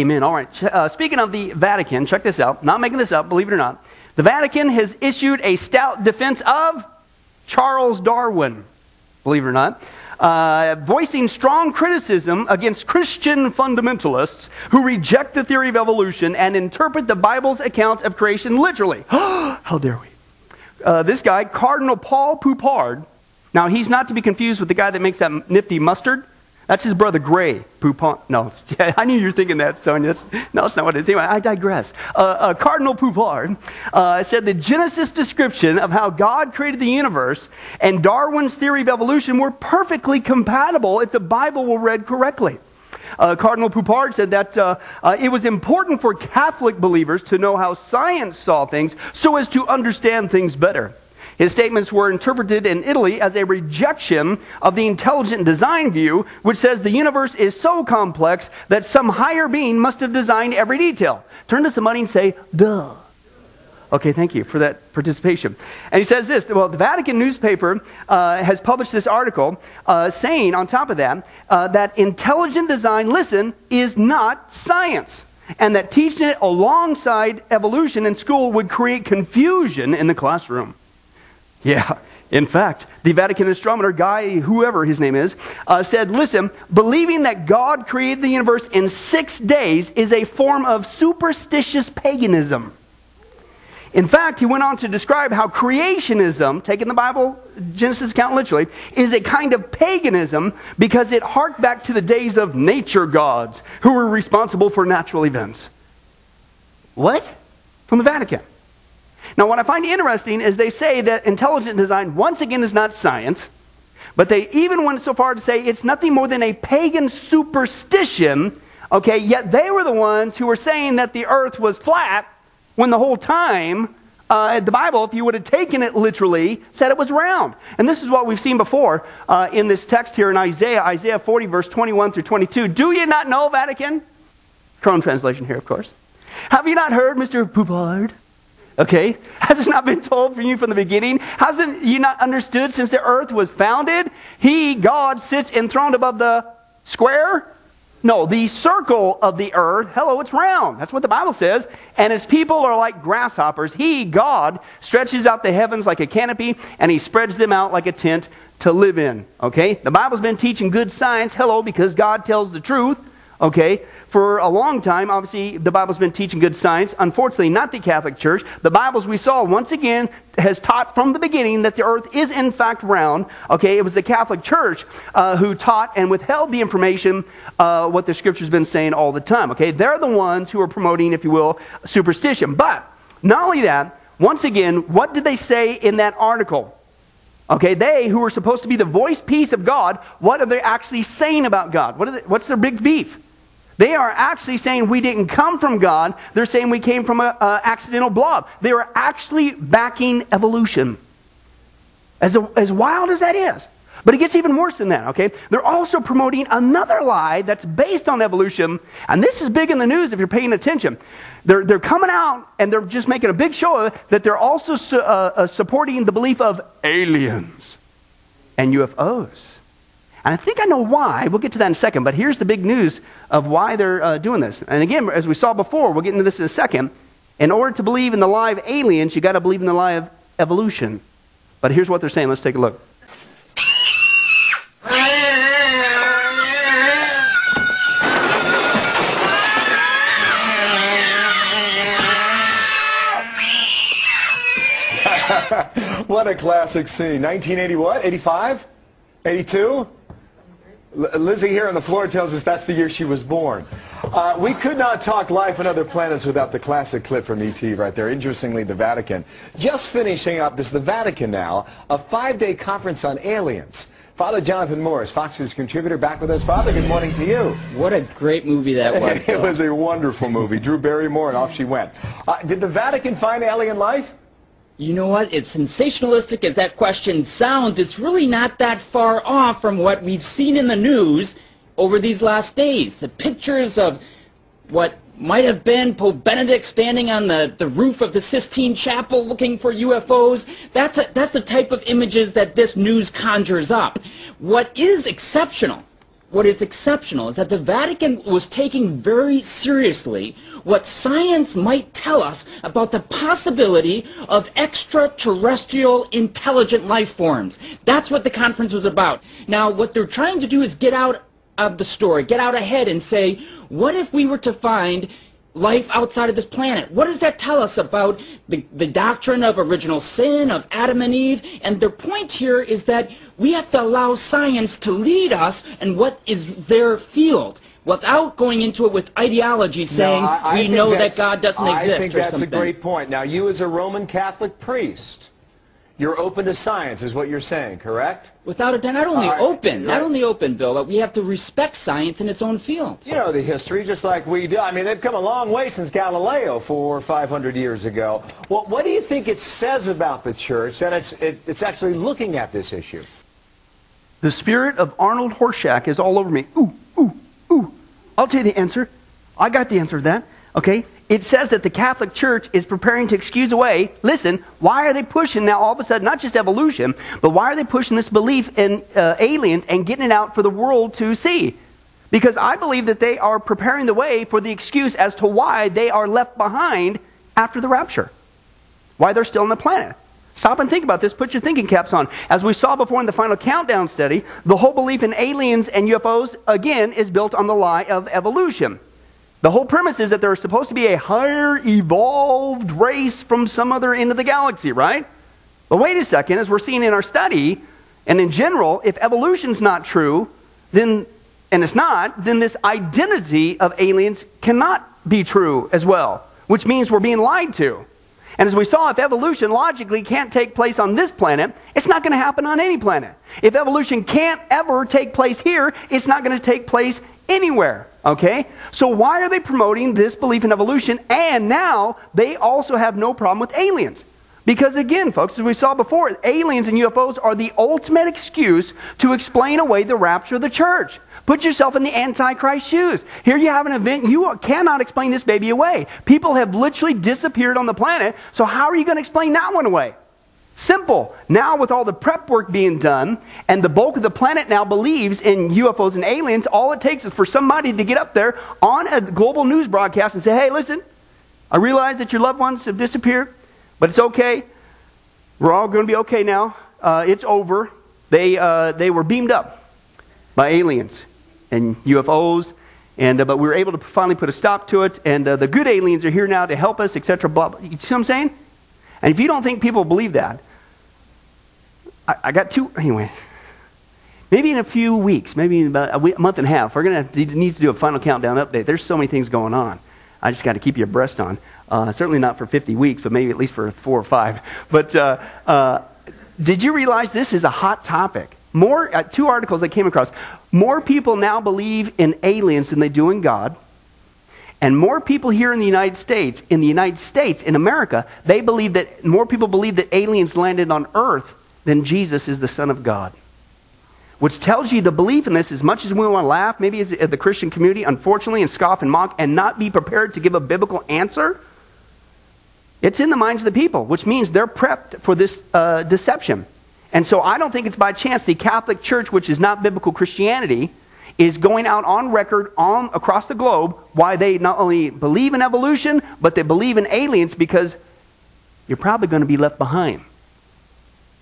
Amen. All right. Uh, speaking of the Vatican, check this out. Not making this up, believe it or not. The Vatican has issued a stout defense of Charles Darwin, believe it or not, uh, voicing strong criticism against Christian fundamentalists who reject the theory of evolution and interpret the Bible's account of creation literally. How dare we? Uh, this guy, Cardinal Paul Poupard, now he's not to be confused with the guy that makes that nifty mustard. That's his brother Grey Poupon. No, I knew you were thinking that, Sonia. No, it's not what it is. Anyway, I digress. Uh, uh, Cardinal Poupard uh, said the Genesis description of how God created the universe and Darwin's theory of evolution were perfectly compatible if the Bible were read correctly. Uh, Cardinal Poupard said that uh, uh, it was important for Catholic believers to know how science saw things so as to understand things better. His statements were interpreted in Italy as a rejection of the intelligent design view, which says the universe is so complex that some higher being must have designed every detail. Turn to somebody and say, duh. Okay, thank you for that participation. And he says this well, the Vatican newspaper uh, has published this article uh, saying, on top of that, uh, that intelligent design, listen, is not science. And that teaching it alongside evolution in school would create confusion in the classroom. Yeah. In fact, the Vatican astronomer, guy, whoever his name is, uh, said, Listen, believing that God created the universe in six days is a form of superstitious paganism. In fact, he went on to describe how creationism, taking the Bible, Genesis account literally, is a kind of paganism because it harked back to the days of nature gods who were responsible for natural events. What? From the Vatican. Now, what I find interesting is they say that intelligent design, once again, is not science, but they even went so far to say it's nothing more than a pagan superstition, okay, yet they were the ones who were saying that the earth was flat when the whole time uh, the Bible, if you would have taken it literally, said it was round. And this is what we've seen before uh, in this text here in Isaiah, Isaiah 40, verse 21 through 22. Do you not know, Vatican? Crone translation here, of course. Have you not heard, Mr. Poupard? Okay? Has it not been told for you from the beginning? Hasn't you not understood since the earth was founded? He, God, sits enthroned above the square? No, the circle of the earth. Hello, it's round. That's what the Bible says. And his people are like grasshoppers. He, God, stretches out the heavens like a canopy, and he spreads them out like a tent to live in. Okay? The Bible's been teaching good science. Hello, because God tells the truth. Okay? For a long time, obviously, the Bible's been teaching good science. Unfortunately, not the Catholic Church. The Bible's we saw once again has taught from the beginning that the earth is in fact round. Okay, it was the Catholic Church uh, who taught and withheld the information uh, what the Scripture's been saying all the time. Okay, they're the ones who are promoting, if you will, superstition. But not only that, once again, what did they say in that article? Okay, they who are supposed to be the voice piece of God, what are they actually saying about God? What they, what's their big beef? They are actually saying we didn't come from God. They're saying we came from an accidental blob. They are actually backing evolution. As, a, as wild as that is. But it gets even worse than that, okay? They're also promoting another lie that's based on evolution. And this is big in the news if you're paying attention. They're, they're coming out and they're just making a big show of it that they're also su- uh, uh, supporting the belief of aliens and UFOs. And I think I know why. We'll get to that in a second. But here's the big news of why they're uh, doing this. And again, as we saw before, we'll get into this in a second. In order to believe in the lie of aliens, you've got to believe in the lie of evolution. But here's what they're saying. Let's take a look. what a classic scene. 1980 what? 85? 82? Lizzie here on the floor tells us that's the year she was born. Uh, we could not talk life on other planets without the classic clip from E.T. right there. Interestingly, the Vatican. Just finishing up, this is the Vatican now, a five-day conference on aliens. Father Jonathan Morris, Fox News contributor, back with us. Father, good morning to you. What a great movie that was. it was a wonderful movie. Drew Barrymore, and off she went. Uh, did the Vatican find alien life? You know what? As sensationalistic as that question sounds, it's really not that far off from what we've seen in the news over these last days. The pictures of what might have been Pope Benedict standing on the, the roof of the Sistine Chapel looking for UFOs. That's, a, that's the type of images that this news conjures up. What is exceptional what is exceptional is that the Vatican was taking very seriously what science might tell us about the possibility of extraterrestrial intelligent life forms. That's what the conference was about. Now, what they're trying to do is get out of the story, get out ahead and say, what if we were to find life outside of this planet. What does that tell us about the, the doctrine of original sin, of Adam and Eve? And their point here is that we have to allow science to lead us in what is their field without going into it with ideology saying No, I- I we know that God doesn't exist I think that's a great point. Now, you as a Roman Catholic priest, you're open to science, is what you're saying, correct? Without a doubt, not only All right, open, not right. only open, Bill, but we have to respect science in its own field. You know the history, just like we do. I mean, they've come a long way since Galileo, four or five hundred years ago. Well, what do you think it says about the church that it's, it, it's actually looking at this issue? The spirit of Arnold Horshack is all over me. Ooh, ooh, ooh. I'll tell you the answer. I got the answer to that. Okay? It says that the Catholic Church is preparing to excuse away. Listen, why are they pushing now all of a sudden, not just evolution, but why are they pushing this belief in uh, aliens and getting it out for the world to see? Because I believe that they are preparing the way for the excuse as to why they are left behind after the rapture. Why they're still on the planet. Stop and think about this. Put your thinking caps on. As we saw before in the final countdown study, the whole belief in aliens and UFOs, again, is built on the lie of evolution. The whole premise is that there's supposed to be a higher evolved race from some other end of the galaxy, right? But wait a second, as we're seeing in our study, and in general, if evolution's not true, then, and it's not, then this identity of aliens cannot be true as well, which means we're being lied to. And as we saw, if evolution logically can't take place on this planet, it's not going to happen on any planet. If evolution can't ever take place here, it's not going to take place anywhere. Okay? So why are they promoting this belief in evolution? And now they also have no problem with aliens. Because again, folks, as we saw before, aliens and UFOs are the ultimate excuse to explain away the rapture of the church. Put yourself in the Antichrist shoes. Here you have an event, you cannot explain this baby away. People have literally disappeared on the planet, so how are you going to explain that one away? Simple. Now, with all the prep work being done, and the bulk of the planet now believes in UFOs and aliens, all it takes is for somebody to get up there on a global news broadcast and say, hey, listen, I realize that your loved ones have disappeared, but it's okay. We're all going to be okay now. Uh, it's over. They, uh, they were beamed up by aliens and UFOs, and, uh, but we were able to finally put a stop to it, and uh, the good aliens are here now to help us, etc. Blah, blah. You see what I'm saying? And if you don't think people believe that, I, I got two, anyway. Maybe in a few weeks, maybe in about a, week, a month and a half, we're going to need to do a final countdown update. There's so many things going on. I just got to keep you abreast on. Uh, certainly not for 50 weeks, but maybe at least for four or five. But uh, uh, did you realize this is a hot topic? More, uh, two articles I came across. More people now believe in aliens than they do in God. And more people here in the United States, in the United States, in America, they believe that more people believe that aliens landed on earth than Jesus is the Son of God. Which tells you the belief in this, as much as we want to laugh, maybe as the Christian community, unfortunately, and scoff and mock, and not be prepared to give a biblical answer, it's in the minds of the people, which means they're prepped for this uh, deception. And so I don't think it's by chance the Catholic Church, which is not biblical Christianity, is going out on record on across the globe why they not only believe in evolution, but they believe in aliens because you're probably going to be left behind.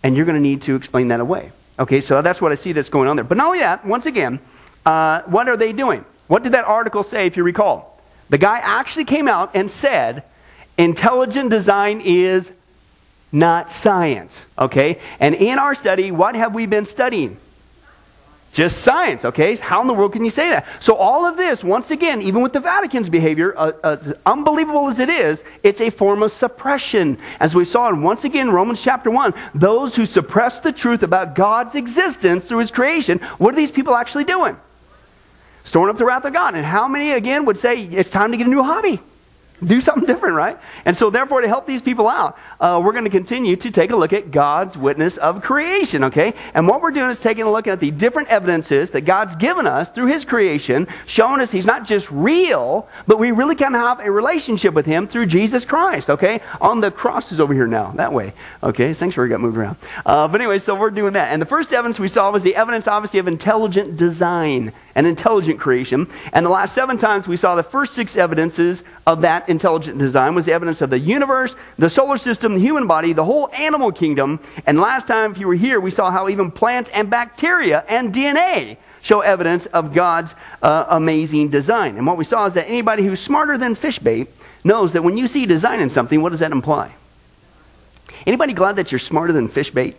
And you're going to need to explain that away. Okay, so that's what I see that's going on there. But not only that, once again, uh, what are they doing? What did that article say, if you recall? The guy actually came out and said, intelligent design is not science. Okay? And in our study, what have we been studying? Just science, okay? How in the world can you say that? So, all of this, once again, even with the Vatican's behavior, uh, as unbelievable as it is, it's a form of suppression. As we saw in, once again, Romans chapter 1, those who suppress the truth about God's existence through his creation, what are these people actually doing? Storing up the wrath of God. And how many, again, would say it's time to get a new hobby? Do something different, right? And so, therefore, to help these people out, uh, we're going to continue to take a look at God's witness of creation, okay? And what we're doing is taking a look at the different evidences that God's given us through His creation, showing us He's not just real, but we really can have a relationship with Him through Jesus Christ, okay? On the cross is over here now, that way, okay? Sanctuary got moved around. Uh, but anyway, so we're doing that. And the first evidence we saw was the evidence, obviously, of intelligent design. and intelligent creation. And the last seven times we saw the first six evidences of that intelligent design was the evidence of the universe, the solar system, the human body, the whole animal kingdom. And last time, if you were here, we saw how even plants and bacteria and DNA show evidence of God's uh, amazing design. And what we saw is that anybody who's smarter than fish bait knows that when you see design in something, what does that imply? Anybody glad that you're smarter than fish bait?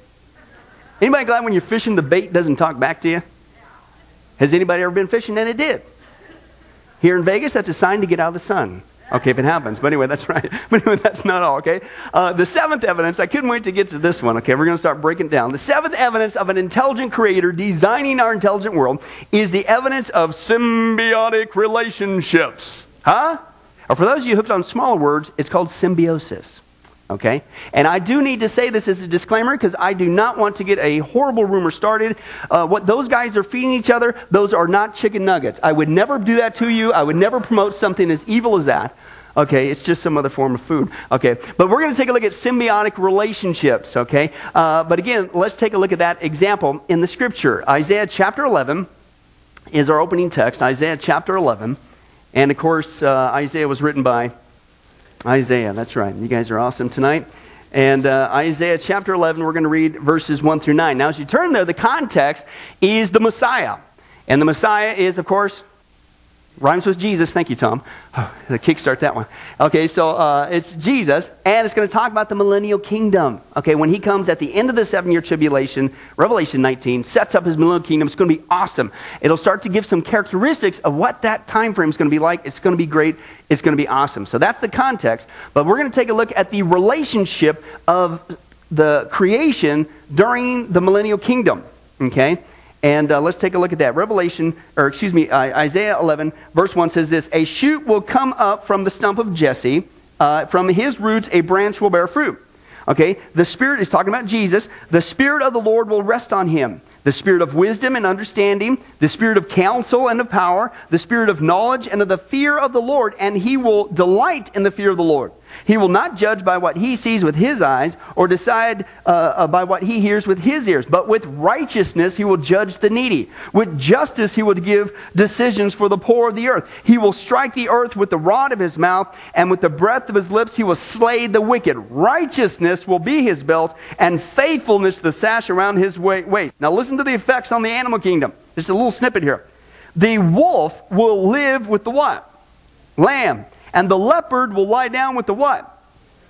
Anybody glad when you're fishing the bait doesn't talk back to you? Has anybody ever been fishing and it did? Here in Vegas, that's a sign to get out of the sun. Okay, if it happens. But anyway, that's right. But anyway, that's not all, okay? Uh, the seventh evidence, I couldn't wait to get to this one, okay? We're going to start breaking down. The seventh evidence of an intelligent creator designing our intelligent world is the evidence of symbiotic relationships. Huh? Or for those of you hooked on smaller words, it's called symbiosis. Okay? And I do need to say this as a disclaimer because I do not want to get a horrible rumor started. Uh, what those guys are feeding each other, those are not chicken nuggets. I would never do that to you. I would never promote something as evil as that. Okay, it's just some other form of food. Okay, but we're going to take a look at symbiotic relationships. Okay, uh, but again, let's take a look at that example in the scripture. Isaiah chapter 11 is our opening text. Isaiah chapter 11. And of course, uh, Isaiah was written by Isaiah, that's right. You guys are awesome tonight. And uh, Isaiah chapter 11, we're going to read verses 1 through 9. Now, as you turn there, the context is the Messiah. And the Messiah is, of course, Rhymes with Jesus. Thank you, Tom. Oh, the kickstart that one. Okay, so uh, it's Jesus, and it's going to talk about the millennial kingdom. Okay, when he comes at the end of the seven year tribulation, Revelation 19 sets up his millennial kingdom. It's going to be awesome. It'll start to give some characteristics of what that time frame is going to be like. It's going to be great. It's going to be awesome. So that's the context. But we're going to take a look at the relationship of the creation during the millennial kingdom. Okay? And uh, let's take a look at that. Revelation, or excuse me, uh, Isaiah 11, verse 1 says this A shoot will come up from the stump of Jesse. Uh, from his roots, a branch will bear fruit. Okay, the Spirit is talking about Jesus. The Spirit of the Lord will rest on him the spirit of wisdom and understanding, the spirit of counsel and of power, the spirit of knowledge and of the fear of the Lord, and he will delight in the fear of the Lord. He will not judge by what he sees with his eyes or decide uh, uh, by what he hears with his ears, but with righteousness he will judge the needy. With justice he will give decisions for the poor of the earth. He will strike the earth with the rod of his mouth, and with the breath of his lips he will slay the wicked. Righteousness will be his belt, and faithfulness the sash around his waist. Now listen to the effects on the animal kingdom. Just a little snippet here. The wolf will live with the what? Lamb. And the leopard will lie down with the what?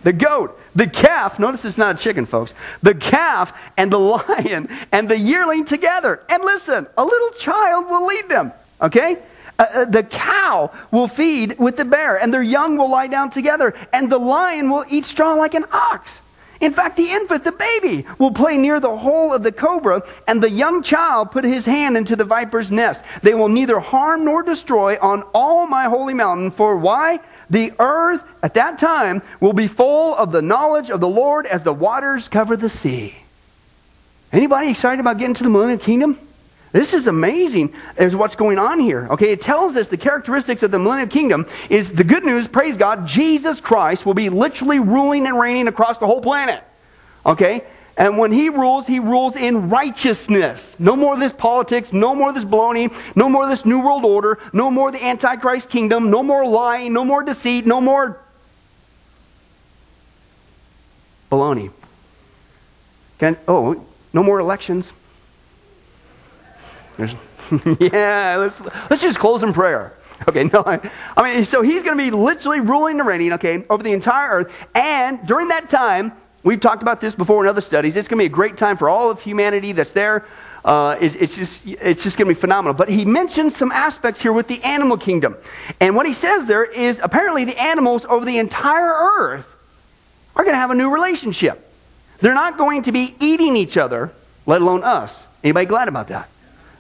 The goat. The calf, notice it's not a chicken, folks. The calf and the lion and the yearling together. And listen, a little child will lead them. Okay? Uh, uh, the cow will feed with the bear, and their young will lie down together, and the lion will eat straw like an ox. In fact, the infant, the baby, will play near the hole of the cobra, and the young child put his hand into the viper's nest. They will neither harm nor destroy on all my holy mountain. For why? The earth at that time will be full of the knowledge of the Lord as the waters cover the sea. Anybody excited about getting to the millennial kingdom? This is amazing is what's going on here. Okay, it tells us the characteristics of the millennial kingdom is the good news, praise God, Jesus Christ will be literally ruling and reigning across the whole planet. Okay? And when he rules, he rules in righteousness. No more of this politics, no more of this baloney, no more of this New World Order, no more of the Antichrist kingdom, no more lying, no more deceit, no more baloney. Can, oh, no more elections. yeah, let's, let's just close in prayer. Okay, no, I, I mean, so he's going to be literally ruling and reigning, okay, over the entire earth. And during that time, we've talked about this before in other studies, it's going to be a great time for all of humanity that's there. Uh, it, it's just, it's just going to be phenomenal. But he mentions some aspects here with the animal kingdom. And what he says there is apparently the animals over the entire earth are going to have a new relationship. They're not going to be eating each other, let alone us. Anybody glad about that?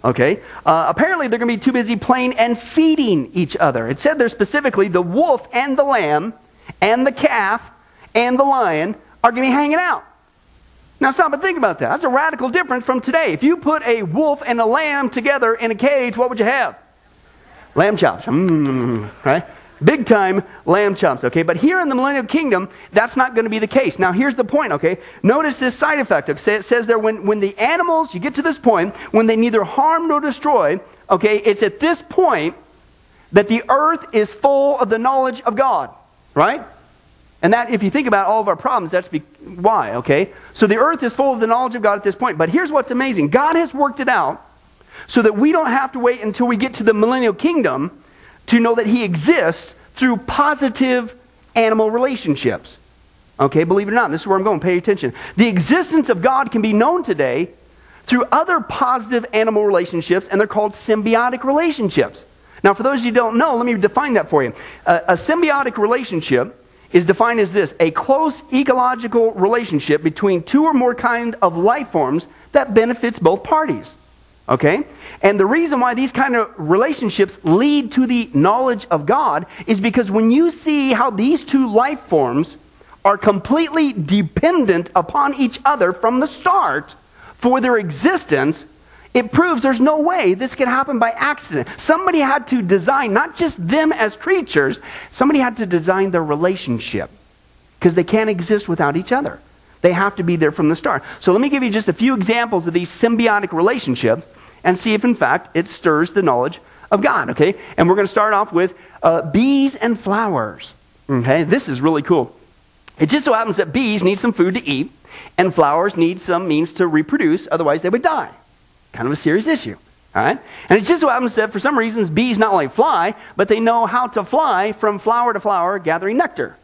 Okay? Uh, apparently, they're going to be too busy playing and feeding each other. It said there specifically the wolf and the lamb and the calf and the lion are going to be hanging out. Now, stop and think about that. That's a radical difference from today. If you put a wolf and a lamb together in a cage, what would you have? Lamb chops. Mm, right? Big time lamb chumps, okay? But here in the millennial kingdom, that's not going to be the case. Now, here's the point, okay? Notice this side effect. It says there when, when the animals, you get to this point, when they neither harm nor destroy, okay, it's at this point that the earth is full of the knowledge of God, right? And that, if you think about all of our problems, that's be- why, okay? So the earth is full of the knowledge of God at this point. But here's what's amazing God has worked it out so that we don't have to wait until we get to the millennial kingdom to know that He exists through positive animal relationships. Okay, believe it or not, this is where I'm going. Pay attention. The existence of God can be known today through other positive animal relationships, and they're called symbiotic relationships. Now, for those of you who don't know, let me define that for you. a, a symbiotic relationship is defined as this a close ecological relationship between two or more kind of life forms that benefits both parties. Okay? And the reason why these kind of relationships lead to the knowledge of God is because when you see how these two life forms are completely dependent upon each other from the start for their existence, it proves there's no way this could happen by accident. Somebody had to design not just them as creatures, somebody had to design their relationship because they can't exist without each other. They have to be there from the start. So let me give you just a few examples of these symbiotic relationships and see if, in fact, it stirs the knowledge of God, okay? And we're going to start off with uh, bees and flowers, okay? This is really cool. It just so happens that bees need some food to eat, and flowers need some means to reproduce, otherwise, they would die. Kind of a serious issue. All right? And it just so happens that for some reasons, bees not only fly, but they know how to fly from flower to flower gathering nectar.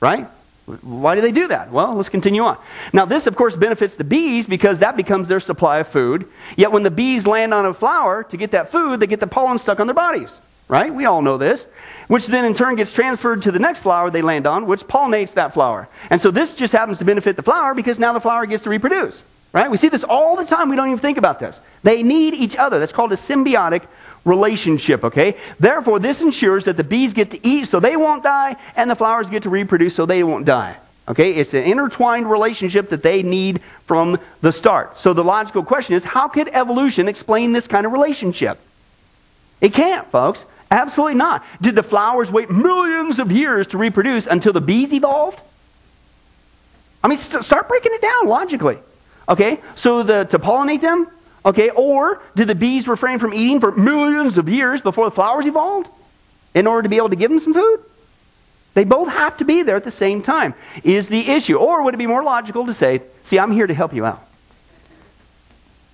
Right? Why do they do that? Well, let's continue on. Now, this, of course, benefits the bees because that becomes their supply of food. Yet, when the bees land on a flower to get that food, they get the pollen stuck on their bodies. Right? We all know this. Which then, in turn, gets transferred to the next flower they land on, which pollinates that flower. And so, this just happens to benefit the flower because now the flower gets to reproduce. Right? We see this all the time. We don't even think about this. They need each other. That's called a symbiotic relationship, okay? Therefore, this ensures that the bees get to eat so they won't die, and the flowers get to reproduce so they won't die. Okay? It's an intertwined relationship that they need from the start. So the logical question is how could evolution explain this kind of relationship? It can't, folks. Absolutely not. Did the flowers wait millions of years to reproduce until the bees evolved? I mean, st- start breaking it down logically. Okay, so the, to pollinate them? Okay, or did the bees refrain from eating for millions of years before the flowers evolved in order to be able to give them some food? They both have to be there at the same time, is the issue. Or would it be more logical to say, see, I'm here to help you out?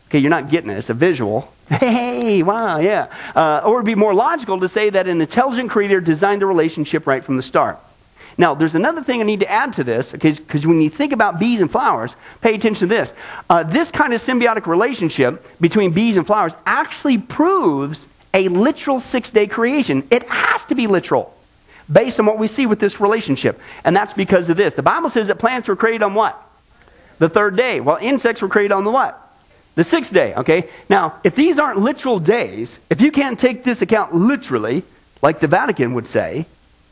Okay, you're not getting it. It's a visual. Hey, wow, yeah. Uh, or it would be more logical to say that an intelligent creator designed the relationship right from the start. Now, there's another thing I need to add to this, because when you think about bees and flowers, pay attention to this. Uh, this kind of symbiotic relationship between bees and flowers actually proves a literal six day creation. It has to be literal based on what we see with this relationship. And that's because of this. The Bible says that plants were created on what? The third day. Well, insects were created on the what? The sixth day, okay? Now, if these aren't literal days, if you can't take this account literally, like the Vatican would say,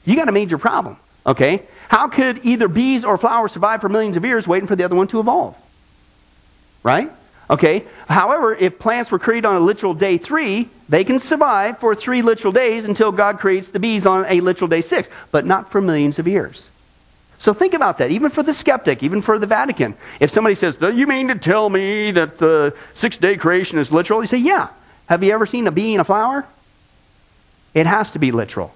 you got a major problem. Okay? How could either bees or flowers survive for millions of years waiting for the other one to evolve? Right? Okay? However, if plants were created on a literal day three, they can survive for three literal days until God creates the bees on a literal day six, but not for millions of years. So think about that, even for the skeptic, even for the Vatican. If somebody says, Do you mean to tell me that the six day creation is literal? You say, Yeah. Have you ever seen a bee and a flower? It has to be literal.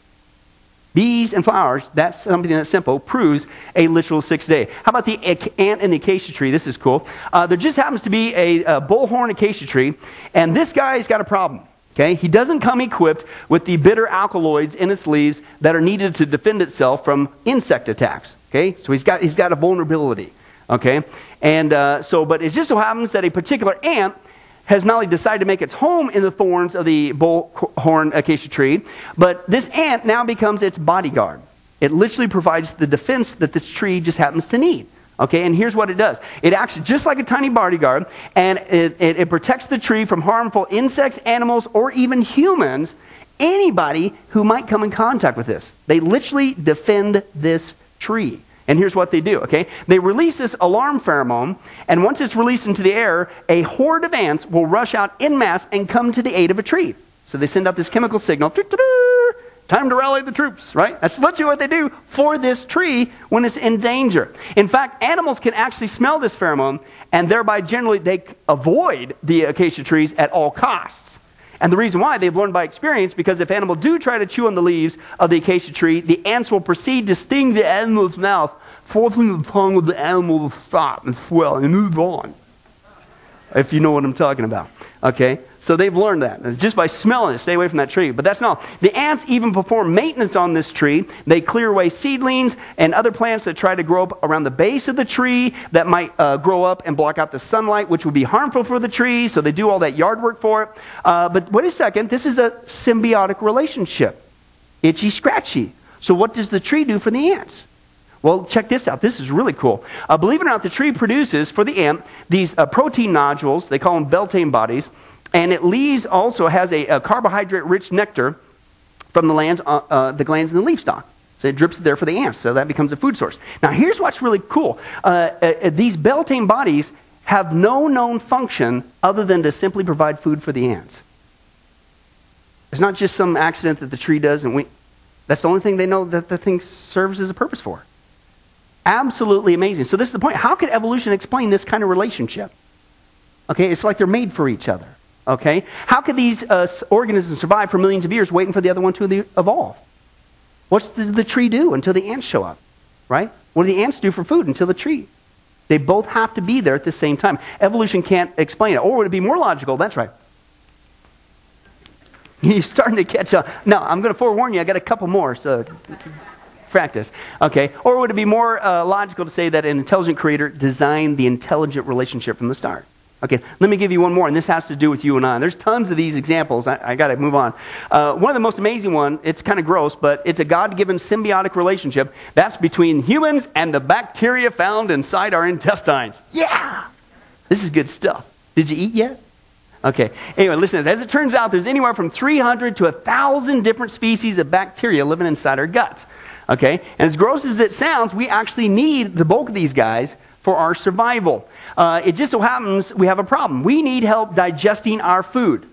Bees and flowers, that's something that's simple, proves a literal six day. How about the ant in the acacia tree? This is cool. Uh, there just happens to be a, a bullhorn acacia tree, and this guy's got a problem. Okay? He doesn't come equipped with the bitter alkaloids in its leaves that are needed to defend itself from insect attacks. Okay? So he's got, he's got a vulnerability. Okay? And uh, so, but it just so happens that a particular ant has not only decided to make its home in the thorns of the bullhorn acacia tree, but this ant now becomes its bodyguard. It literally provides the defense that this tree just happens to need. Okay, and here's what it does it acts just like a tiny bodyguard, and it, it, it protects the tree from harmful insects, animals, or even humans, anybody who might come in contact with this. They literally defend this tree. And here's what they do, okay? They release this alarm pheromone, and once it's released into the air, a horde of ants will rush out en masse and come to the aid of a tree. So they send out this chemical signal Time to rally the troops, right? That's literally what they do for this tree when it's in danger. In fact, animals can actually smell this pheromone, and thereby generally they avoid the acacia trees at all costs. And the reason why they've learned by experience, because if animals do try to chew on the leaves of the acacia tree, the ants will proceed to sting the animal's mouth, forcing the tongue of the animal to stop and swell and move on. If you know what I'm talking about. Okay? So they've learned that. Just by smelling it, stay away from that tree. But that's not. All. The ants even perform maintenance on this tree. They clear away seedlings and other plants that try to grow up around the base of the tree that might uh, grow up and block out the sunlight, which would be harmful for the tree. So they do all that yard work for it. Uh, but wait a second. This is a symbiotic relationship. Itchy, scratchy. So what does the tree do for the ants? Well, check this out. This is really cool. Uh, believe it or not, the tree produces for the ant these uh, protein nodules. They call them Beltian bodies and it leaves also has a, a carbohydrate rich nectar from the, lands, uh, uh, the glands in the leaf stalk. So it drips there for the ants, so that becomes a food source. Now, here's what's really cool uh, uh, uh, these Beltian bodies have no known function other than to simply provide food for the ants. It's not just some accident that the tree does, and we, that's the only thing they know that the thing serves as a purpose for. Absolutely amazing. So, this is the point. How could evolution explain this kind of relationship? Okay, it's like they're made for each other. Okay? How could these uh, organisms survive for millions of years waiting for the other one to evolve? What's the, the tree do until the ants show up? Right? What do the ants do for food until the tree? They both have to be there at the same time. Evolution can't explain it. Or would it be more logical? That's right. You're starting to catch up. No, I'm going to forewarn you. I got a couple more, so practice. Okay. Or would it be more uh, logical to say that an intelligent creator designed the intelligent relationship from the start? Okay, let me give you one more, and this has to do with you and I. There's tons of these examples. I, I got to move on. Uh, one of the most amazing one. It's kind of gross, but it's a God-given symbiotic relationship. That's between humans and the bacteria found inside our intestines. Yeah, this is good stuff. Did you eat yet? Okay. Anyway, listen. As it turns out, there's anywhere from 300 to 1,000 different species of bacteria living inside our guts. Okay. And as gross as it sounds, we actually need the bulk of these guys for our survival. Uh, it just so happens we have a problem. We need help digesting our food.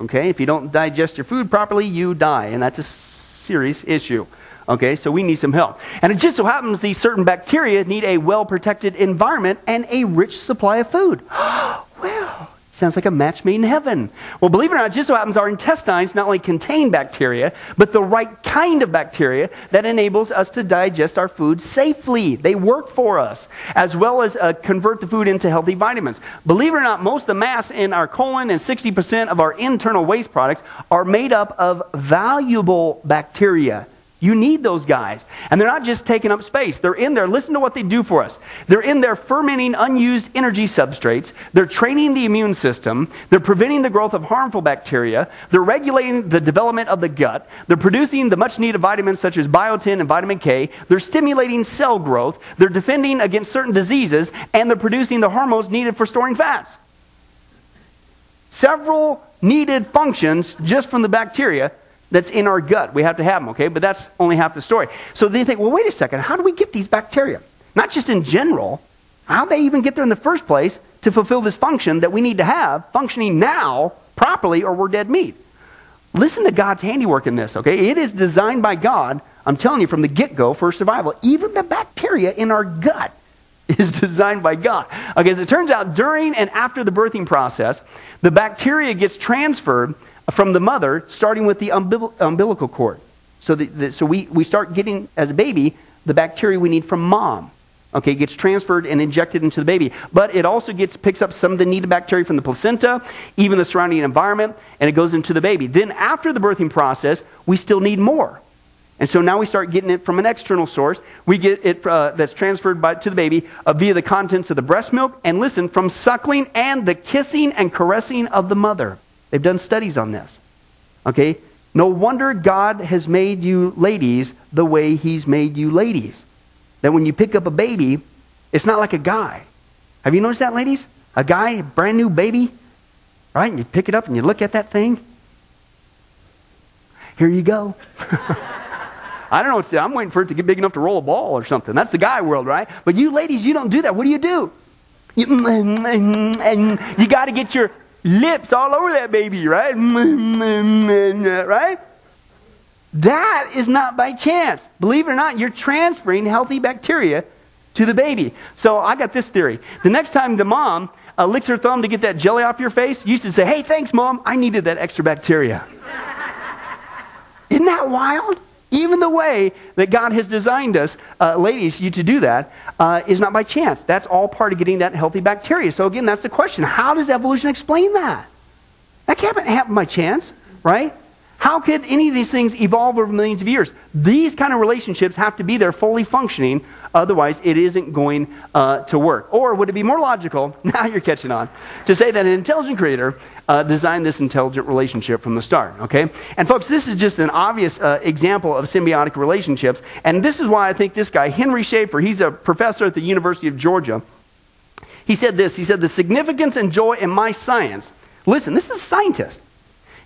Okay, if you don't digest your food properly, you die, and that's a serious issue. Okay, so we need some help. And it just so happens these certain bacteria need a well protected environment and a rich supply of food. well, Sounds like a match made in heaven. Well, believe it or not, just so happens our intestines not only contain bacteria, but the right kind of bacteria that enables us to digest our food safely. They work for us, as well as uh, convert the food into healthy vitamins. Believe it or not, most of the mass in our colon and 60% of our internal waste products are made up of valuable bacteria you need those guys. And they're not just taking up space. They're in there. Listen to what they do for us. They're in there fermenting unused energy substrates. They're training the immune system. They're preventing the growth of harmful bacteria. They're regulating the development of the gut. They're producing the much needed vitamins such as biotin and vitamin K. They're stimulating cell growth. They're defending against certain diseases. And they're producing the hormones needed for storing fats. Several needed functions just from the bacteria that's in our gut. We have to have them, okay? But that's only half the story. So then you think, well, wait a second. How do we get these bacteria? Not just in general. How they even get there in the first place to fulfill this function that we need to have functioning now properly or we're dead meat? Listen to God's handiwork in this, okay? It is designed by God, I'm telling you, from the get go for survival. Even the bacteria in our gut is designed by God. Okay, as it turns out, during and after the birthing process, the bacteria gets transferred from the mother, starting with the umbilical cord. So, the, the, so we, we start getting, as a baby, the bacteria we need from mom. Okay, gets transferred and injected into the baby. But it also gets picks up some of the needed bacteria from the placenta, even the surrounding environment, and it goes into the baby. Then after the birthing process, we still need more. And so now we start getting it from an external source. We get it uh, that's transferred by, to the baby uh, via the contents of the breast milk, and listen, from suckling and the kissing and caressing of the mother. They've done studies on this. Okay? No wonder God has made you ladies the way He's made you ladies. That when you pick up a baby, it's not like a guy. Have you noticed that, ladies? A guy, brand new baby, right? And you pick it up and you look at that thing. Here you go. I don't know what to say. I'm waiting for it to get big enough to roll a ball or something. That's the guy world, right? But you ladies, you don't do that. What do you do? You, mm, mm, mm, you got to get your lips all over that baby, right? right? That is not by chance. Believe it or not, you're transferring healthy bacteria to the baby. So I got this theory. The next time the mom uh, licks her thumb to get that jelly off your face, you should say, Hey, thanks, mom. I needed that extra bacteria. Isn't that wild? Even the way that God has designed us, uh, ladies, you to do that uh, is not by chance. That's all part of getting that healthy bacteria. So, again, that's the question. How does evolution explain that? That can't happen by chance, right? How could any of these things evolve over millions of years? These kind of relationships have to be there fully functioning Otherwise, it isn't going uh, to work. Or would it be more logical, now you're catching on, to say that an intelligent creator uh, designed this intelligent relationship from the start, okay? And folks, this is just an obvious uh, example of symbiotic relationships. And this is why I think this guy, Henry Schaefer, he's a professor at the University of Georgia. He said this He said, The significance and joy in my science, listen, this is a scientist.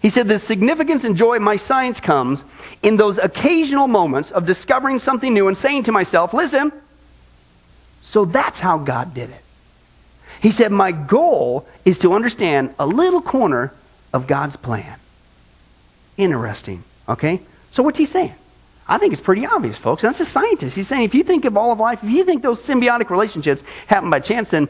He said, The significance and joy of my science comes in those occasional moments of discovering something new and saying to myself, Listen, so that's how God did it. He said, My goal is to understand a little corner of God's plan. Interesting, okay? So what's he saying? I think it's pretty obvious, folks. That's a scientist. He's saying if you think of all of life, if you think those symbiotic relationships happen by chance, then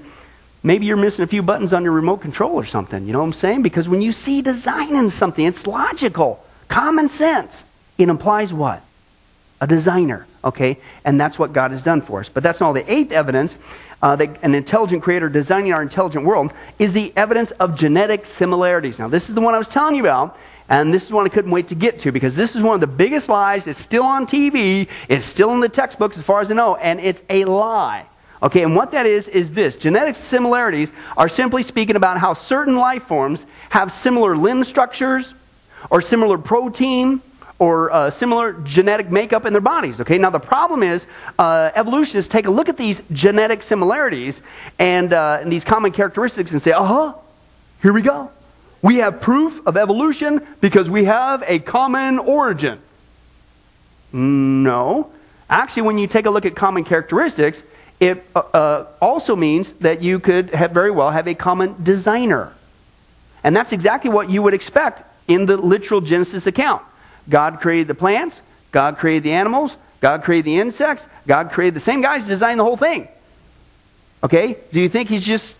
Maybe you're missing a few buttons on your remote control or something. You know what I'm saying? Because when you see design in something, it's logical, common sense. It implies what? A designer, okay? And that's what God has done for us. But that's not all. The eighth evidence uh, that an intelligent creator designing our intelligent world is the evidence of genetic similarities. Now, this is the one I was telling you about. And this is one I couldn't wait to get to because this is one of the biggest lies. It's still on TV. It's still in the textbooks as far as I know. And it's a lie. Okay, and what that is, is this genetic similarities are simply speaking about how certain life forms have similar limb structures or similar protein or uh, similar genetic makeup in their bodies. Okay, now the problem is uh, evolutionists take a look at these genetic similarities and, uh, and these common characteristics and say, uh huh, here we go. We have proof of evolution because we have a common origin. No. Actually, when you take a look at common characteristics, it uh, uh, also means that you could have very well have a common designer. And that's exactly what you would expect in the literal Genesis account. God created the plants, God created the animals, God created the insects, God created the same guys designed the whole thing. Okay? Do you think he's just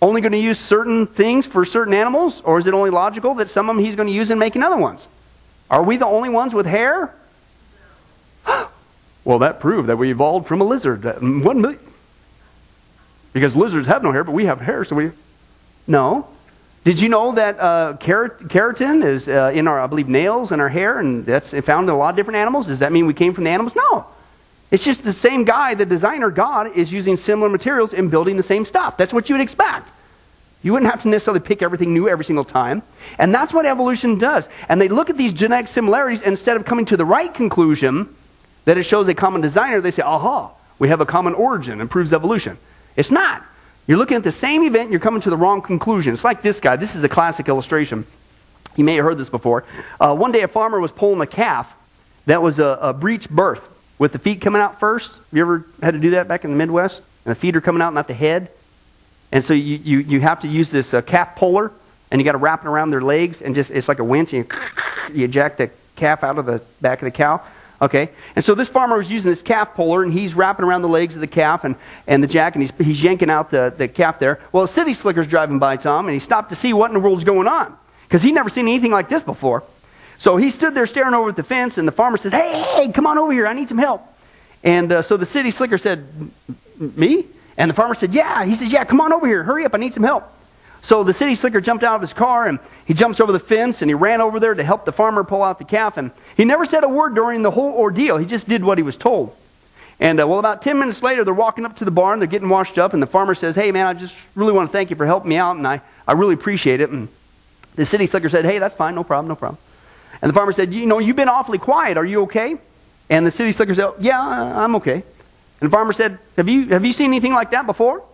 only going to use certain things for certain animals? Or is it only logical that some of them he's going to use in making other ones? Are we the only ones with hair? Well, that proved that we evolved from a lizard. One million. Because lizards have no hair, but we have hair, so we. No. Did you know that uh, keratin is uh, in our, I believe, nails and our hair, and that's found in a lot of different animals? Does that mean we came from the animals? No. It's just the same guy, the designer, God, is using similar materials and building the same stuff. That's what you would expect. You wouldn't have to necessarily pick everything new every single time. And that's what evolution does. And they look at these genetic similarities, instead of coming to the right conclusion, that it shows a common designer, they say, aha, we have a common origin and proves evolution. It's not. You're looking at the same event, you're coming to the wrong conclusion. It's like this guy. This is a classic illustration. You may have heard this before. Uh, one day, a farmer was pulling a calf that was a, a breech birth with the feet coming out first. Have you ever had to do that back in the Midwest? And the feet are coming out, not the head. And so you, you, you have to use this uh, calf puller, and you got to wrap it around their legs, and just it's like a winch, and you, you eject the calf out of the back of the cow. Okay? And so this farmer was using this calf puller, and he's wrapping around the legs of the calf and, and the jack, and he's, he's yanking out the, the calf there. Well, a city slicker's driving by Tom, and he stopped to see what in the world's going on. Because he'd never seen anything like this before. So he stood there staring over at the fence, and the farmer says, Hey, hey, come on over here. I need some help. And uh, so the city slicker said, Me? And the farmer said, Yeah. He says, Yeah, come on over here. Hurry up. I need some help. So the city slicker jumped out of his car and he jumps over the fence and he ran over there to help the farmer pull out the calf. And he never said a word during the whole ordeal. He just did what he was told. And uh, well, about 10 minutes later, they're walking up to the barn. They're getting washed up. And the farmer says, Hey, man, I just really want to thank you for helping me out. And I, I really appreciate it. And the city slicker said, Hey, that's fine. No problem. No problem. And the farmer said, You know, you've been awfully quiet. Are you okay? And the city slicker said, Yeah, I'm okay. And the farmer said, Have you, have you seen anything like that before?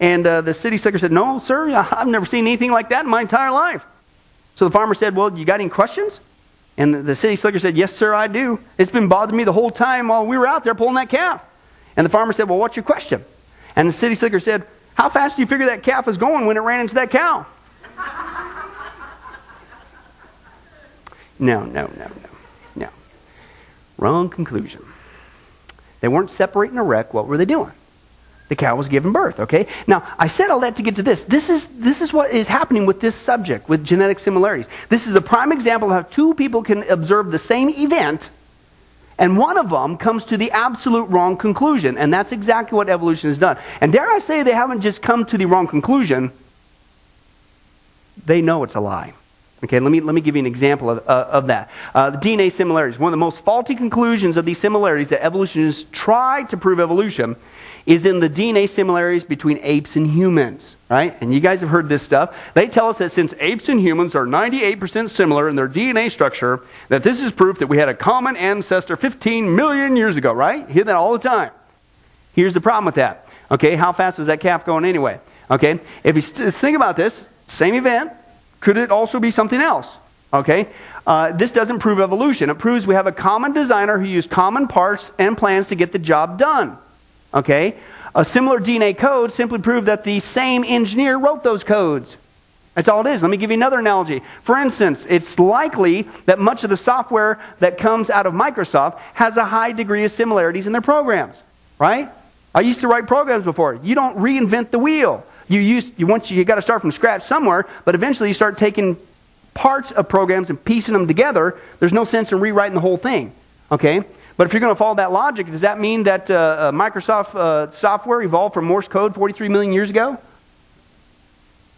And uh, the city slicker said, No, sir, I've never seen anything like that in my entire life. So the farmer said, Well, you got any questions? And the, the city slicker said, Yes, sir, I do. It's been bothering me the whole time while we were out there pulling that calf. And the farmer said, Well, what's your question? And the city slicker said, How fast do you figure that calf was going when it ran into that cow? no, no, no, no. No. Wrong conclusion. They weren't separating a wreck. What were they doing? The cow was given birth, okay? Now, I said all that to get to this. This is, this is what is happening with this subject, with genetic similarities. This is a prime example of how two people can observe the same event, and one of them comes to the absolute wrong conclusion. And that's exactly what evolution has done. And dare I say, they haven't just come to the wrong conclusion, they know it's a lie. Okay, let me, let me give you an example of, uh, of that. Uh, the DNA similarities. One of the most faulty conclusions of these similarities that evolutionists try to prove evolution is in the DNA similarities between apes and humans, right? And you guys have heard this stuff. They tell us that since apes and humans are 98% similar in their DNA structure, that this is proof that we had a common ancestor 15 million years ago, right? hear that all the time. Here's the problem with that. Okay, how fast was that calf going anyway? Okay, if you think about this, same event, could it also be something else? Okay? Uh, this doesn't prove evolution. It proves we have a common designer who used common parts and plans to get the job done. Okay? A similar DNA code simply proved that the same engineer wrote those codes. That's all it is. Let me give you another analogy. For instance, it's likely that much of the software that comes out of Microsoft has a high degree of similarities in their programs, right? I used to write programs before. You don't reinvent the wheel. You use you want you, you got to start from scratch somewhere, but eventually you start taking parts of programs and piecing them together. There's no sense in rewriting the whole thing. Okay? But if you're going to follow that logic, does that mean that uh, uh, Microsoft uh, software evolved from Morse code 43 million years ago?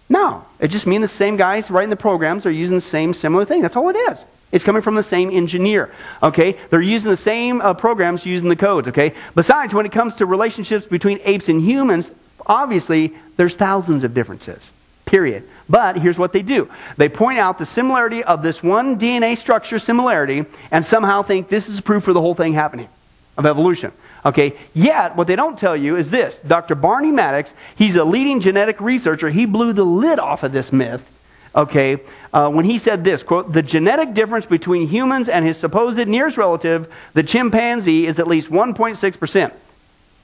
No. It just means the same guys writing the programs are using the same similar thing. That's all it is. It's coming from the same engineer. Okay? They're using the same uh, programs using the codes. Okay? Besides, when it comes to relationships between apes and humans, obviously there's thousands of differences. Period. But here's what they do they point out the similarity of this one DNA structure similarity and somehow think this is proof for the whole thing happening of evolution. Okay, yet what they don't tell you is this Dr. Barney Maddox, he's a leading genetic researcher, he blew the lid off of this myth. Okay, uh, when he said this quote, the genetic difference between humans and his supposed nearest relative, the chimpanzee, is at least 1.6%.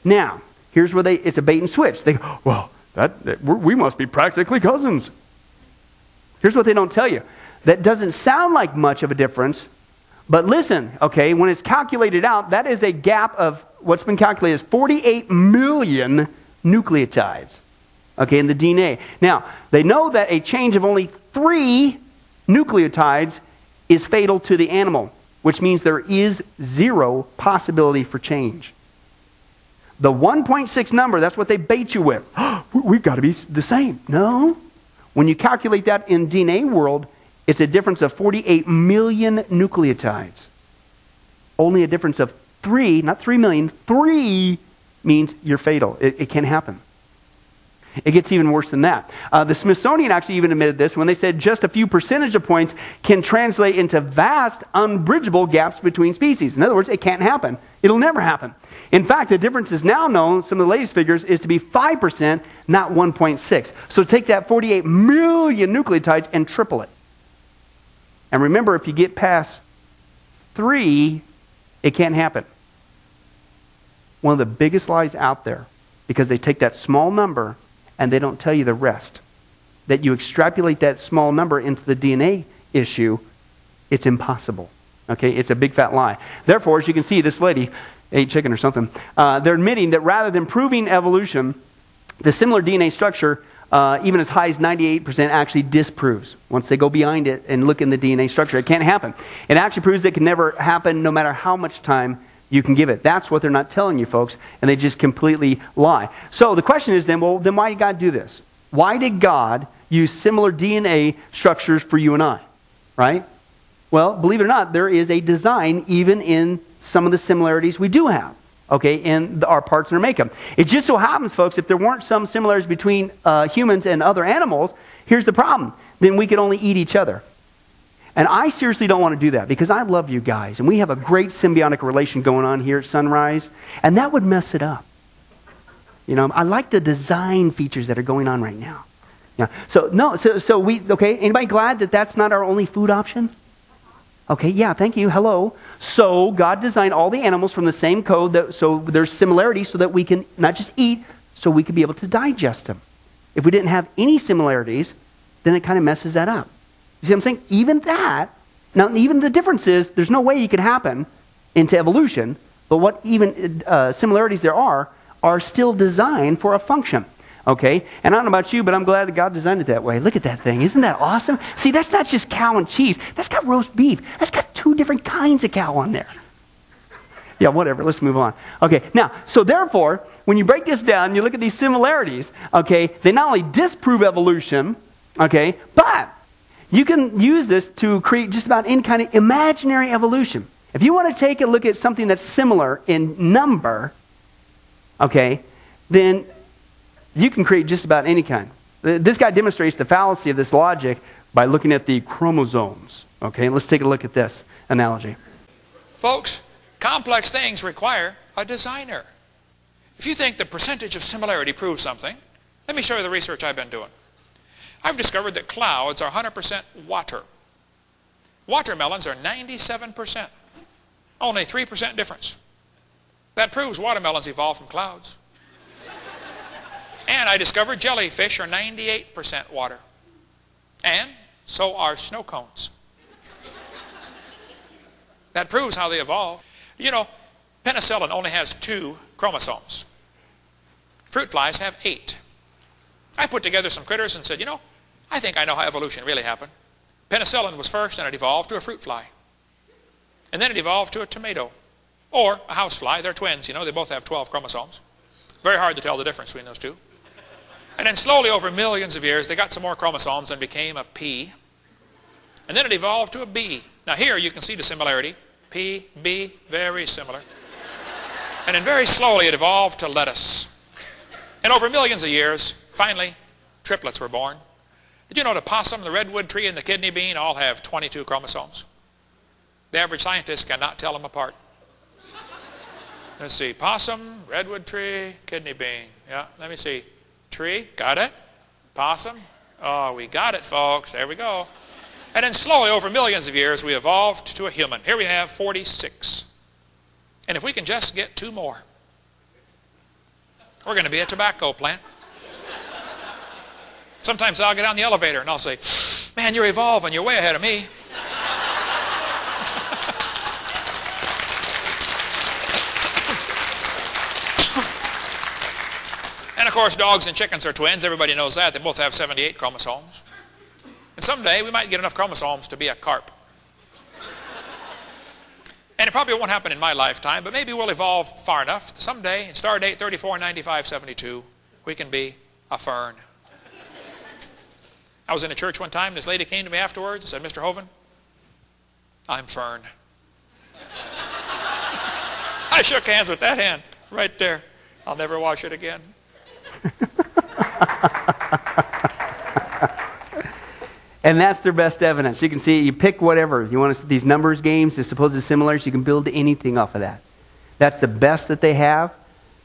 Now, here's where they, it's a bait and switch. They go, well, that, that we must be practically cousins. Here's what they don't tell you. That doesn't sound like much of a difference, but listen, okay, when it's calculated out, that is a gap of what's been calculated as 48 million nucleotides, okay, in the DNA. Now, they know that a change of only three nucleotides is fatal to the animal, which means there is zero possibility for change. The 1.6 number, that's what they bait you with. We've got to be the same. No. When you calculate that in DNA world, it's a difference of 48 million nucleotides. Only a difference of three, not 3 million, three means you're fatal. It, it can't happen. It gets even worse than that. Uh, the Smithsonian actually even admitted this when they said just a few percentage of points can translate into vast, unbridgeable gaps between species. In other words, it can't happen. It'll never happen. In fact, the difference is now known, some of the latest figures, is to be 5%, not 1.6. So take that 48 million nucleotides and triple it. And remember, if you get past 3, it can't happen. One of the biggest lies out there, because they take that small number and they don't tell you the rest. That you extrapolate that small number into the DNA issue, it's impossible. Okay, it's a big fat lie. Therefore, as you can see, this lady, ate chicken or something. Uh, they're admitting that rather than proving evolution, the similar DNA structure, uh, even as high as 98%, actually disproves. Once they go behind it and look in the DNA structure, it can't happen. It actually proves it can never happen no matter how much time you can give it. That's what they're not telling you, folks, and they just completely lie. So the question is then, well, then why did God do this? Why did God use similar DNA structures for you and I? Right? Well, believe it or not, there is a design even in some of the similarities we do have, okay, in the, our parts and our makeup. It just so happens, folks, if there weren't some similarities between uh, humans and other animals, here's the problem. Then we could only eat each other. And I seriously don't want to do that because I love you guys and we have a great symbiotic relation going on here at Sunrise, and that would mess it up. You know, I like the design features that are going on right now. Yeah. So no. So so we okay. Anybody glad that that's not our only food option? Okay, yeah, thank you. Hello. So God designed all the animals from the same code, that, so there's similarity so that we can not just eat, so we can be able to digest them. If we didn't have any similarities, then it kind of messes that up. You see what I'm saying? Even that, now even the difference is there's no way it could happen into evolution, but what even uh, similarities there are are still designed for a function. Okay? And I don't know about you, but I'm glad that God designed it that way. Look at that thing. Isn't that awesome? See, that's not just cow and cheese. That's got roast beef. That's got two different kinds of cow on there. Yeah, whatever. Let's move on. Okay, now, so therefore, when you break this down, you look at these similarities, okay, they not only disprove evolution, okay, but you can use this to create just about any kind of imaginary evolution. If you want to take a look at something that's similar in number, okay, then you can create just about any kind. This guy demonstrates the fallacy of this logic by looking at the chromosomes. Okay, let's take a look at this analogy. Folks, complex things require a designer. If you think the percentage of similarity proves something, let me show you the research I've been doing. I've discovered that clouds are 100% water. Watermelons are 97%. Only 3% difference. That proves watermelons evolved from clouds. And I discovered jellyfish are 98% water. And so are snow cones. That proves how they evolved. You know, penicillin only has two chromosomes. Fruit flies have eight. I put together some critters and said, you know, I think I know how evolution really happened. Penicillin was first and it evolved to a fruit fly. And then it evolved to a tomato. Or a housefly. They're twins, you know, they both have 12 chromosomes. Very hard to tell the difference between those two. And then slowly over millions of years, they got some more chromosomes and became a pea. And then it evolved to a bee. Now here you can see the similarity. P, B, very similar. And then very slowly it evolved to lettuce. And over millions of years, finally, triplets were born. Did you know the possum, the redwood tree, and the kidney bean all have 22 chromosomes? The average scientist cannot tell them apart. Let's see, possum, redwood tree, kidney bean. Yeah, let me see. Tree, got it? Possum? Oh, we got it, folks. There we go. And then slowly, over millions of years, we evolved to a human. Here we have 46. And if we can just get two more, we're going to be a tobacco plant. Sometimes I'll get on the elevator and I'll say, man, you're evolving. You're way ahead of me. and of course, dogs and chickens are twins. Everybody knows that. They both have 78 chromosomes. And someday we might get enough chromosomes to be a carp. And it probably won't happen in my lifetime, but maybe we'll evolve far enough. Someday, in star date 349572, we can be a fern. I was in a church one time, this lady came to me afterwards and said, Mr. Hovind, I'm fern. I shook hands with that hand right there. I'll never wash it again. And that's their best evidence. You can see, you pick whatever. You want to these numbers games, the supposed similarities, you can build anything off of that. That's the best that they have.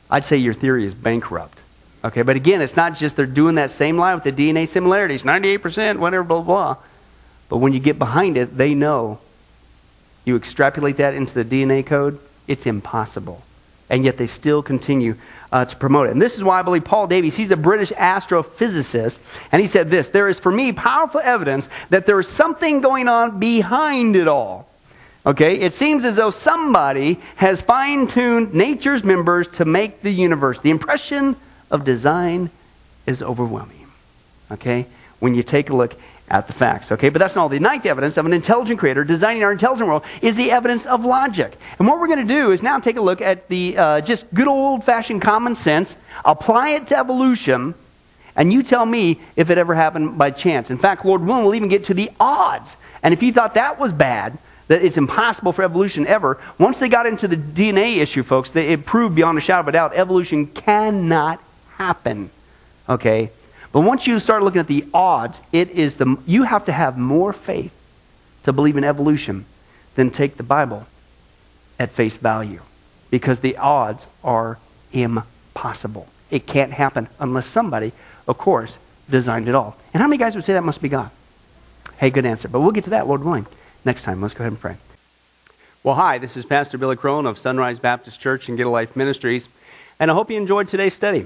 I'd say your theory is bankrupt. Okay, but again, it's not just they're doing that same line with the DNA similarities, 98%, whatever, blah, blah. But when you get behind it, they know you extrapolate that into the DNA code, it's impossible. And yet they still continue uh, to promote it. And this is why I believe Paul Davies, he's a British astrophysicist, and he said this There is for me powerful evidence that there is something going on behind it all. Okay? It seems as though somebody has fine tuned nature's members to make the universe. The impression of design is overwhelming. Okay? When you take a look at the facts. Okay, but that's not all. The ninth evidence of an intelligent creator designing our intelligent world is the evidence of logic. And what we're going to do is now take a look at the uh, just good old fashioned common sense, apply it to evolution, and you tell me if it ever happened by chance. In fact, Lord willing, we'll even get to the odds. And if you thought that was bad, that it's impossible for evolution ever, once they got into the DNA issue, folks, they, it proved beyond a shadow of a doubt evolution cannot happen. Okay? But once you start looking at the odds, it is the you have to have more faith to believe in evolution than take the Bible at face value because the odds are impossible. It can't happen unless somebody, of course, designed it all. And how many guys would say that must be God? Hey, good answer. But we'll get to that, Lord willing, next time. Let's go ahead and pray. Well, hi, this is Pastor Billy Crone of Sunrise Baptist Church and Get a Life Ministries, and I hope you enjoyed today's study.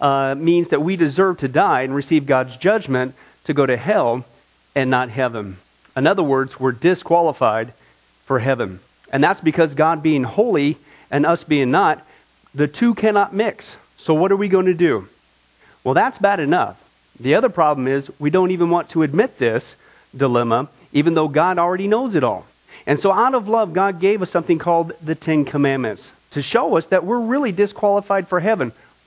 uh, means that we deserve to die and receive God's judgment to go to hell and not heaven. In other words, we're disqualified for heaven. And that's because God being holy and us being not, the two cannot mix. So, what are we going to do? Well, that's bad enough. The other problem is we don't even want to admit this dilemma, even though God already knows it all. And so, out of love, God gave us something called the Ten Commandments to show us that we're really disqualified for heaven.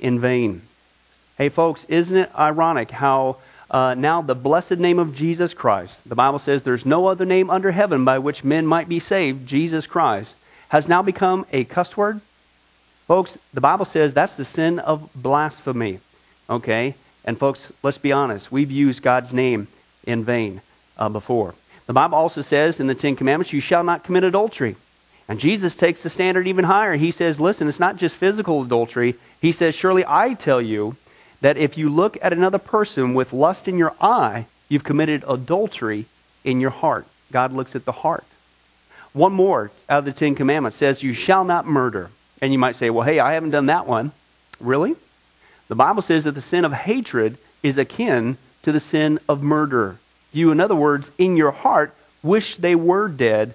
in vain. Hey, folks, isn't it ironic how uh, now the blessed name of Jesus Christ, the Bible says there's no other name under heaven by which men might be saved, Jesus Christ, has now become a cuss word? Folks, the Bible says that's the sin of blasphemy. Okay? And folks, let's be honest. We've used God's name in vain uh, before. The Bible also says in the Ten Commandments, you shall not commit adultery. And Jesus takes the standard even higher. He says, listen, it's not just physical adultery. He says, surely I tell you that if you look at another person with lust in your eye, you've committed adultery in your heart. God looks at the heart. One more out of the Ten Commandments says, you shall not murder. And you might say, well, hey, I haven't done that one. Really? The Bible says that the sin of hatred is akin to the sin of murder. You, in other words, in your heart, wish they were dead.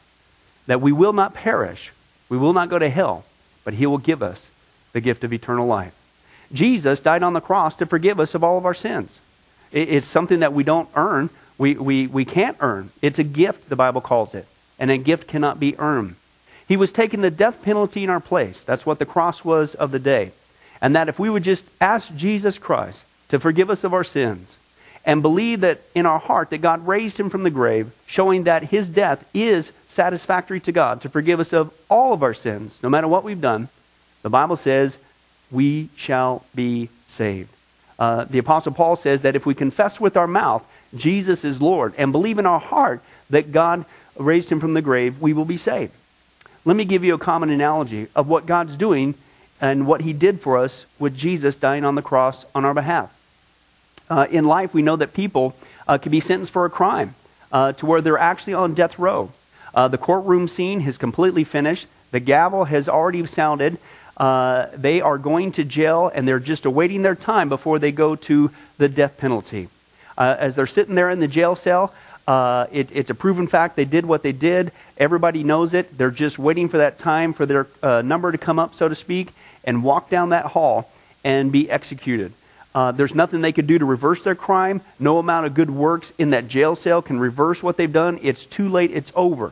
that we will not perish, we will not go to hell, but he will give us the gift of eternal life. Jesus died on the cross to forgive us of all of our sins. It's something that we don't earn, we, we, we can't earn. It's a gift, the Bible calls it, and a gift cannot be earned. He was taking the death penalty in our place. That's what the cross was of the day. And that if we would just ask Jesus Christ to forgive us of our sins and believe that in our heart that God raised him from the grave, showing that his death is satisfactory to God to forgive us of all of our sins, no matter what we've done, the Bible says we shall be saved. Uh, the Apostle Paul says that if we confess with our mouth Jesus is Lord and believe in our heart that God raised him from the grave, we will be saved. Let me give you a common analogy of what God's doing and what he did for us with Jesus dying on the cross on our behalf. Uh, in life, we know that people uh, can be sentenced for a crime uh, to where they're actually on death row. Uh, the courtroom scene has completely finished. The gavel has already sounded. Uh, they are going to jail and they're just awaiting their time before they go to the death penalty. Uh, as they're sitting there in the jail cell, uh, it, it's a proven fact they did what they did. Everybody knows it. They're just waiting for that time for their uh, number to come up, so to speak, and walk down that hall. and be executed. Uh, there's nothing they could do to reverse their crime. No amount of good works in that jail cell can reverse what they've done. It's too late. It's over.